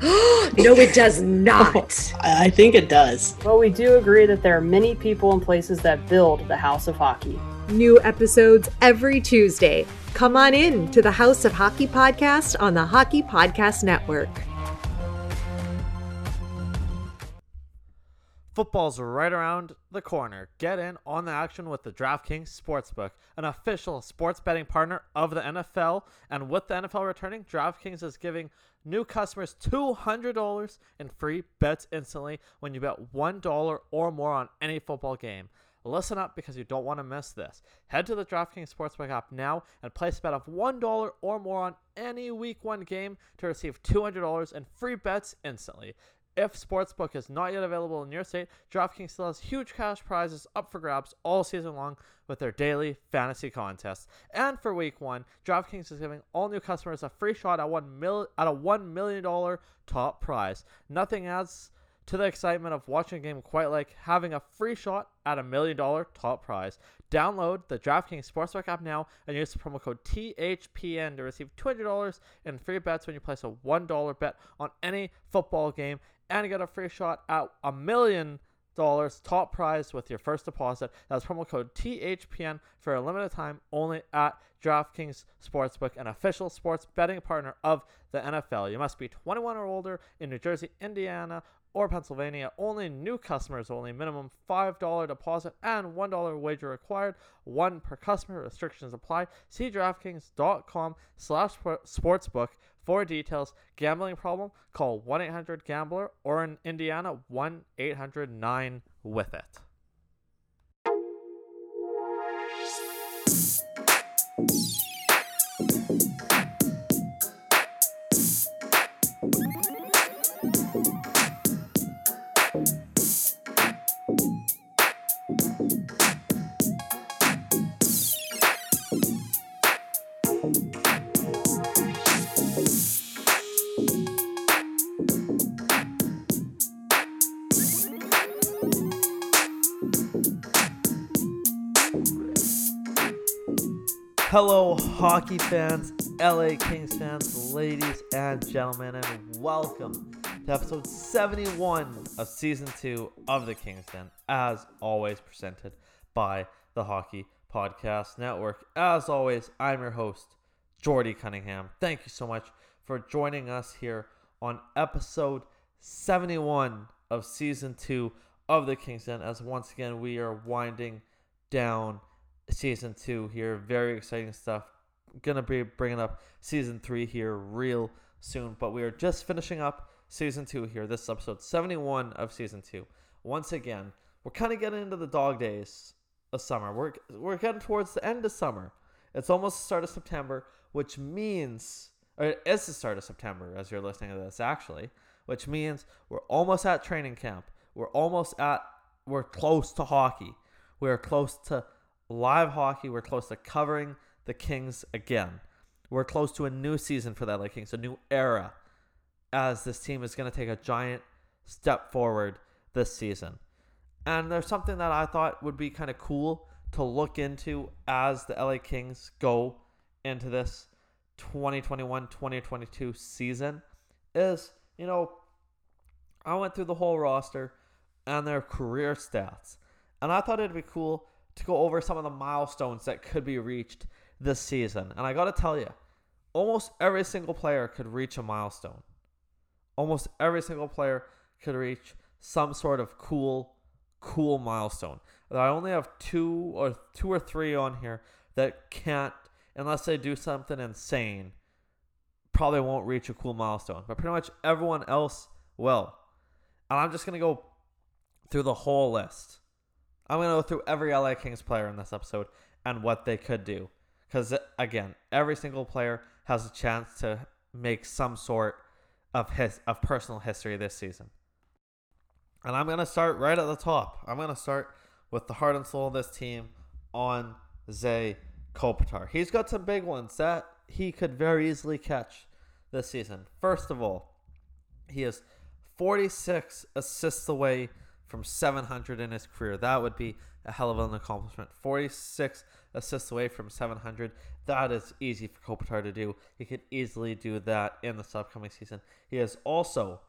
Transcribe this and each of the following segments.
no, it does not. I think it does. But we do agree that there are many people and places that build the House of Hockey. New episodes every Tuesday. Come on in to the House of Hockey podcast on the Hockey Podcast Network. Football's right around the corner. Get in on the action with the DraftKings Sportsbook, an official sports betting partner of the NFL. And with the NFL returning, DraftKings is giving new customers $200 in free bets instantly when you bet $1 or more on any football game. Listen up because you don't want to miss this. Head to the DraftKings Sportsbook app now and place a bet of $1 or more on any Week 1 game to receive $200 in free bets instantly. If Sportsbook is not yet available in your state, DraftKings still has huge cash prizes up for grabs all season long with their daily fantasy contests. And for week one, DraftKings is giving all new customers a free shot at one mil- at a one million dollar top prize. Nothing adds to the excitement of watching a game quite like having a free shot at a million dollar top prize. Download the DraftKings Sportsbook app now and use the promo code THPN to receive $200 in free bets when you place a $1 bet on any football game and get a free shot at a million dollars top prize with your first deposit. That's promo code THPN for a limited time only at DraftKings Sportsbook, an official sports betting partner of the NFL. You must be 21 or older in New Jersey, Indiana, or Pennsylvania. Only new customers only. Minimum $5 deposit and $1 wager required. One per customer. Restrictions apply. See DraftKings.com slash sportsbook for details. Gambling problem? Call 1-800-GAMBLER or in Indiana 1-800-9-WITH-IT. Hello, hockey fans, LA Kings fans, ladies and gentlemen, and welcome to episode 71 of season 2 of the Kings Den, as always, presented by the Hockey Podcast Network. As always, I'm your host, Jordy Cunningham. Thank you so much for joining us here on episode 71 of season 2 of the Kings Den, as once again we are winding down season two here. Very exciting stuff. Gonna be bringing up season three here real soon, but we are just finishing up season two here. This is episode 71 of season two. Once again, we're kind of getting into the dog days of summer. We're we're getting towards the end of summer. It's almost the start of September, which means or it is the start of September as you're listening to this actually, which means we're almost at training camp. We're almost at we're close to hockey. We're close to live hockey. We're close to covering the Kings again. We're close to a new season for the LA Kings, a new era, as this team is going to take a giant step forward this season. And there's something that I thought would be kind of cool to look into as the LA Kings go into this 2021-2022 season is, you know, I went through the whole roster and their career stats. And I thought it'd be cool to go over some of the milestones that could be reached this season. And I got to tell you, almost every single player could reach a milestone. Almost every single player could reach some sort of cool cool milestone. I only have two or two or three on here that can't unless they do something insane probably won't reach a cool milestone. But pretty much everyone else will. And I'm just to go through the whole list. I'm going to go through every LA Kings player in this episode and what they could do. Because, uh, again, every single player has a chance to make some sort of his of personal history this season. And I'm going to start right at the top. I'm going to start with the heart and soul of this team on Zay Kopitar. He's got some big ones that he could very easily catch this season. First of all, he is 46 assists away from 700 in his career. That would be a hell of an accomplishment. 46 assists away from 700. That is easy for Kopitar to do. He could easily do that in this upcoming season. He is also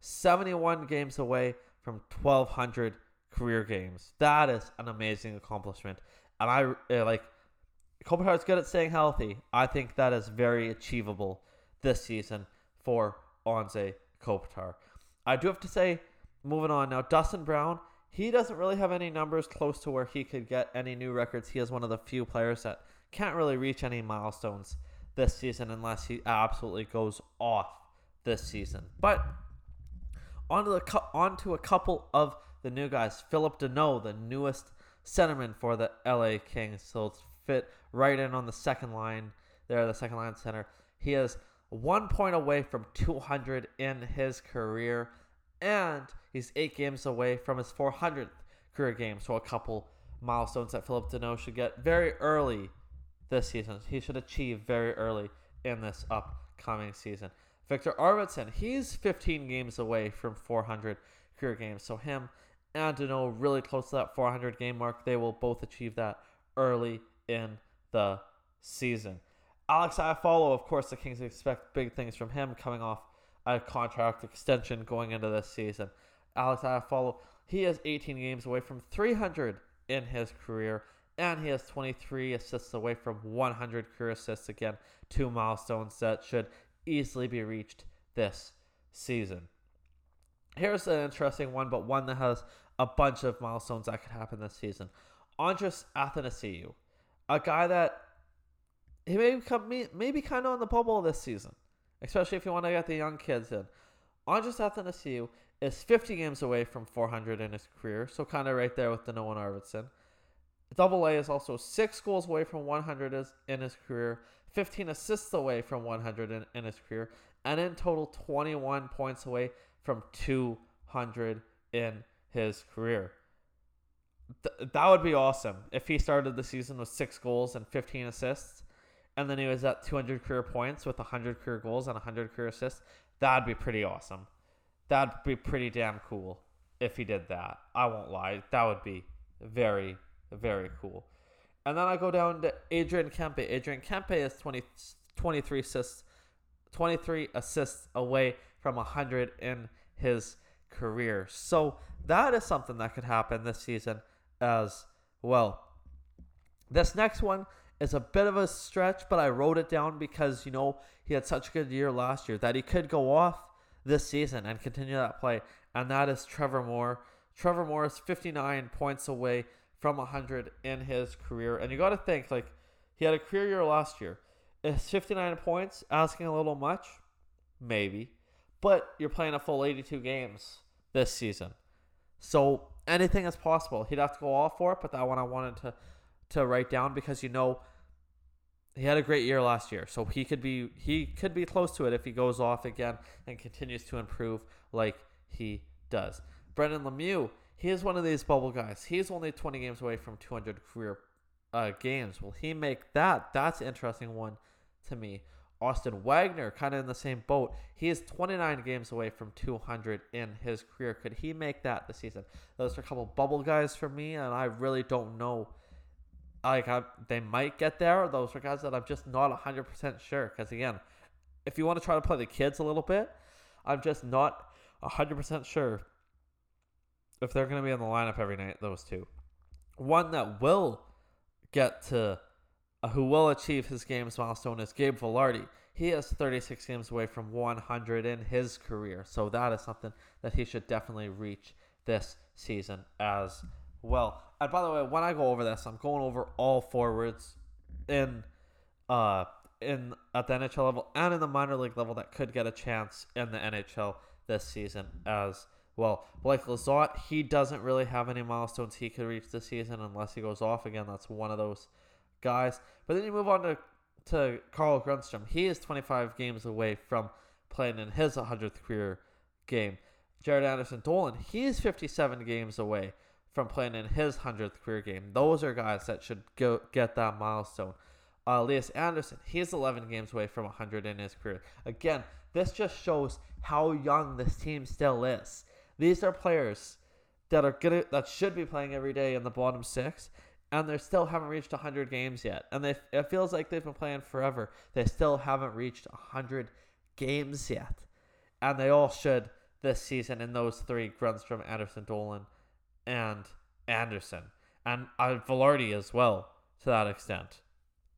71 games away from 1200 career games. That is an amazing accomplishment. And I uh, like Kopitar's good at staying healthy. I think that is very achievable this season for Anze Kopitar. I do have to say, moving on now, Dustin Brown, he doesn't really have any numbers close to where he could get any new records. He is one of the few players that can't really reach any milestones this season unless he absolutely goes off this season. But onto the onto a couple of the new guys. Philip Danault, the newest centerman for the LA Kings, so it's fit right in on the second line there, the second line center. He is one point away from 200 in his career, and he's eight games away from his 400th career game. So a couple milestones that Philip Danault should get very early this season. He should achieve very early in this upcoming season. Viktor Arvidsson, he's 15 games away from 400 career games. So him and Danault really close to that 400 game mark. They will both achieve that early in the season. Alex Iafallo, of course, the Kings expect big things from him coming off a contract extension going into this season. Alex Iafallo, he is 18 games away from 300 in his career, and he has 23 assists away from 100 career assists. Again, two milestones that should easily be reached this season. Here's an interesting one, but one that has a bunch of milestones that could happen this season. Andreas Athanasiou, a guy that he may become maybe kind of on the bubble this season, especially if you want to get the young kids in. Andreas Athanasiou is 50 games away from 400 in his career, so kind of right there with Danault Arvidsson. Double A is also six goals away from 100 in his career, 15 assists away from 100 in, in his career, and in total 21 points away from 200 in his career. Th- that would be awesome if he started the season with six goals and 15 assists, and then he was at 200 career points with 100 career goals and 100 career assists. That'd be pretty awesome. That'd be pretty damn cool if he did that. I won't lie. That would be very, very cool. And then I go down to Adrian Kempe. Adrian Kempe is 20, 23 assists, 23 assists away from 100 in his career. So that is something that could happen this season as well. This next one is a bit of a stretch, but I wrote it down because, you know, he had such a good year last year that he could go off this season and continue that play, and that is Trevor Moore. Trevor Moore is 59 points away from 100 in his career, and you got to think, like, he had a career year last year. Is 59 points asking a little much? Maybe. But you're playing a full 82 games this season. So anything is possible. He'd have to go all for it, but that one I wanted to to write down because you know he had a great year last year. So he could be he could be close to it if he goes off again and continues to improve like he does. Brendan Lemieux, he is one of these bubble guys. He's only 20 games away from 200 career uh, games. Will he make that? That's an interesting one to me. Austin Wagner, kind of in the same boat. He is 29 games away from 200 in his career. Could he make that this season? Those are a couple bubble guys for me, and I really don't know like I, they might get there. Those are guys that I'm just not 100% sure. Because again, if you want to try to play the kids a little bit, I'm just not 100% sure if they're going to be in the lineup every night, those two. One that will get to, uh, who will achieve his games milestone is Gabe Vilardi. He is 36 games away from 100 in his career. So that is something that he should definitely reach this season as well. And by the way, when I go over this, I'm going over all forwards in uh in at the NHL level and in the minor league level that could get a chance in the NHL this season as well. Blake Lizotte, he doesn't really have any milestones he could reach this season unless he goes off again. That's one of those guys. But then you move on to to Carl Grundstrom. He is 25 games away from playing in his 100th career game. Jaret Anderson-Dowling, he's 57 games away from playing in his 100th career game. Those are guys that should go get that milestone. Uh, Lias Andersson, he's 11 games away from 100 in his career. Again, this just shows how young this team still is. These are players that are gonna that should be playing every day in the bottom six, and they still haven't reached 100 games yet. And they, it feels like they've been playing forever. They still haven't reached 100 games yet, and they all should this season in those three: Grundstrom, Anderson, Dowling, and Andersson, and uh, Vilardi as well to that extent.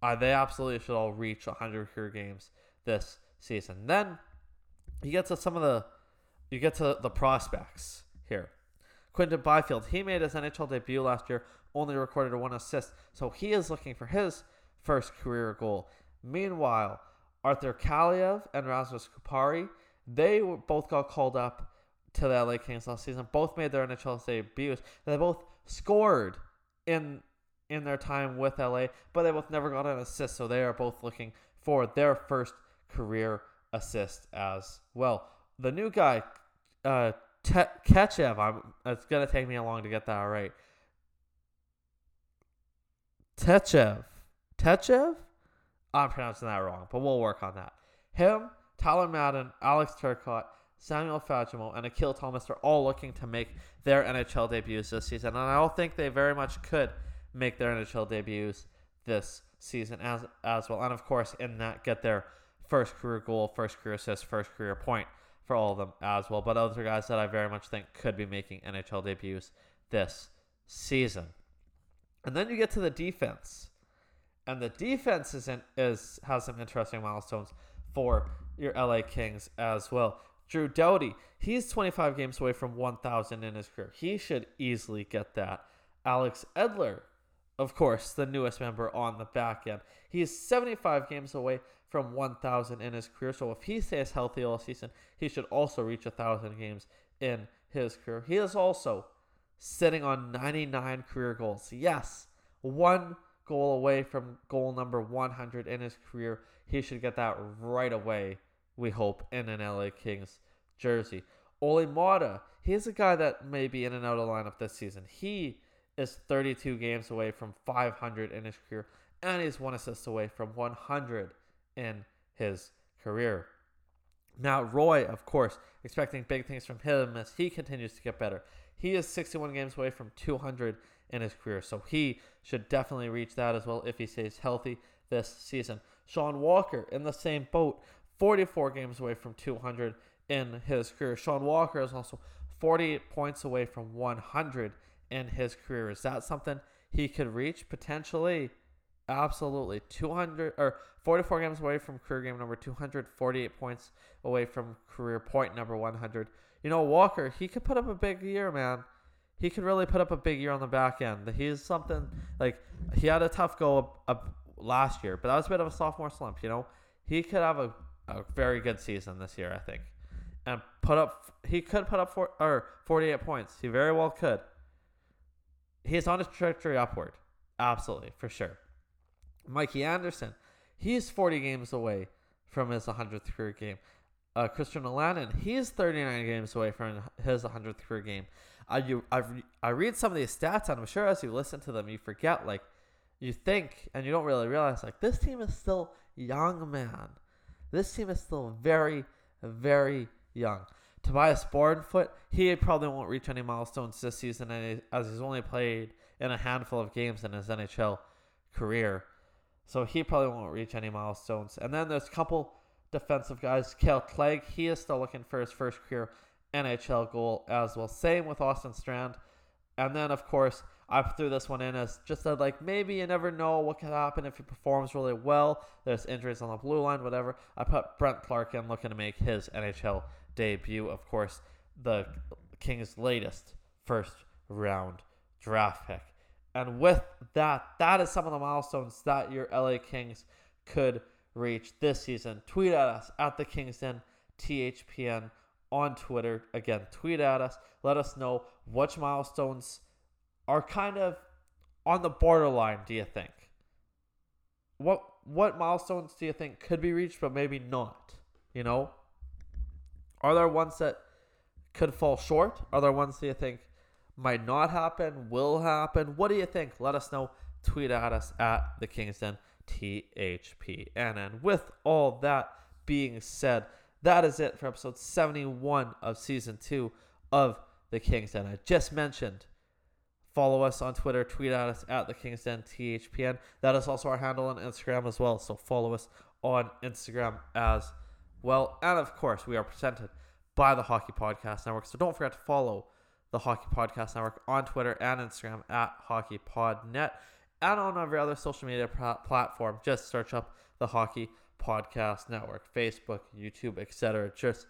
Uh, they absolutely should all reach 100 career games this season. Then you get to some of the you get to the prospects here. Quinton Byfield, he made his NHL debut last year, only recorded one assist, so he is looking for his first career goal. Meanwhile, Arthur Kaliyev and Rasmus Kupari, they both got called up to the LA Kings last season. Both made their NHL debuts. They both scored in in their time with LA, but they both never got an assist, so they are both looking for their first career assist as well. The new guy, uh, Te- Ketchev, I'm, it's gonna take me a long to get that right. Techev, Techev, I'm pronouncing that wrong, but we'll work on that. Him, Tyler Madden, Alex Turcotte, Samuel Fagemo, and Akil Thomas are all looking to make their NHL debuts this season, and I don't think they very much could make their NHL debuts this season as as well. And of course, in that, get their first career goal, first career assist, first career point for all of them as well. But are guys that I very much think could be making NHL debuts this season. And then you get to the defense, and the defense is in, is has some interesting milestones for your LA Kings as well. Drew Doughty, he's 25 games away from 1,000 in his career. He should easily get that. Alex Edler, of course, the newest member on the back end. He is 75 games away from 1,000 in his career. So if he stays healthy all season, he should also reach 1,000 games in his career. He is also sitting on 99 career goals. Yes, one goal away from goal number 100 in his career. He should get that right away, we hope, in an LA Kings jersey. Olli Maatta, he's a guy that may be in and out of lineup this season. He is 32 games away from 500 in his career, and he's one assist away from 100 in his career. Now, Roy, of course, expecting big things from him as he continues to get better. He is 61 games away from 200 in his career, so he should definitely reach that as well if he stays healthy this season. Sean Walker in the same boat, 44 games away from 200 in his career. Sean Walker is also 48 points away from 100 in his career. Is that something he could reach potentially? Absolutely. 200 or 44 games away from career game number 248 points away from career point number 100. You know, Walker, he could put up a big year, man. He could really put up a big year on the back end. He's something like he had a tough go up, up last year, but that was a bit of a sophomore slump, you know. He could have a, a very good season this year, I think. And put up he could put up four, or 48 points. He very well could. He's on a trajectory upward. Absolutely, for sure. Mikey Anderson, he's 40 games away from his 100th career game. Uh, Christian Wolanin, he's 39 games away from his 100th career game. I you I, I read some of these stats, and I'm sure as you listen to them, you forget like you think, and you don't really realize like this team is still young, man. This team is still very, very young. Tobias Bjornfot, he probably won't reach any milestones this season as he's only played in a handful of games in his NHL career. So he probably won't reach any milestones. And then there's a couple defensive guys. Kale Clague, he is still looking for his first career NHL goal as well. Same with Austin Strand. And then, of course, I threw this one in as just a, like maybe you never know what could happen if he performs really well. There's injuries on the blue line, whatever. I put Brandt Clarke in looking to make his NHL debut. Of course, the Kings' latest first round draft pick. And with that, that is some of the milestones that your LA Kings could reach this season. Tweet at us at the Kings Den THPN on Twitter. Again, tweet at us. Let us know which milestones are kind of on the borderline, do you think? What what milestones do you think could be reached but maybe not? You know? Are there ones that could fall short? Are there ones that you think might not happen, will happen? What do you think? Let us know. Tweet at us at the Kings Den THPN. And with all that being said, that is it for episode 71 of season two of the Kings Den. I just mentioned follow us on Twitter, tweet at us at the Kings Den THPN. That is also our handle on Instagram as well. So follow us on Instagram as well. And of course, we are presented by the Hockey Podcast Network. So don't forget to follow the Hockey Podcast Network on Twitter and Instagram at HockeyPodNet. And on every other social media platform, just search up the Hockey Podcast Network, Facebook, YouTube, etc. Just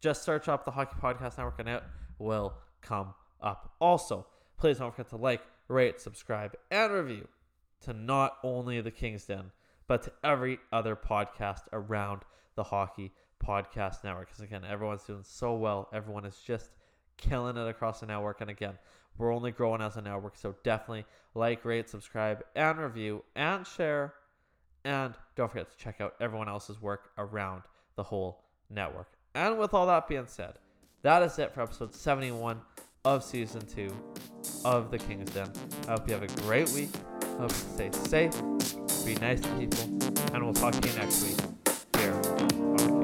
just search up the Hockey Podcast Network and it will come up. Also, please don't forget to like, rate, subscribe, and review to not only the King's Den, but to every other podcast around the Hockey Podcast Network. Because again, everyone's doing so well. Everyone is just killing it across the network. And again, we're only growing as a network. So definitely like, rate, subscribe, and review, and share. And don't forget to check out everyone else's work around the whole network. And with all that being said, that is it for episode 71 of season 2 of The King's Den. I hope you have a great week. I hope you stay safe, be nice to people, and we'll talk to you next week King's Den.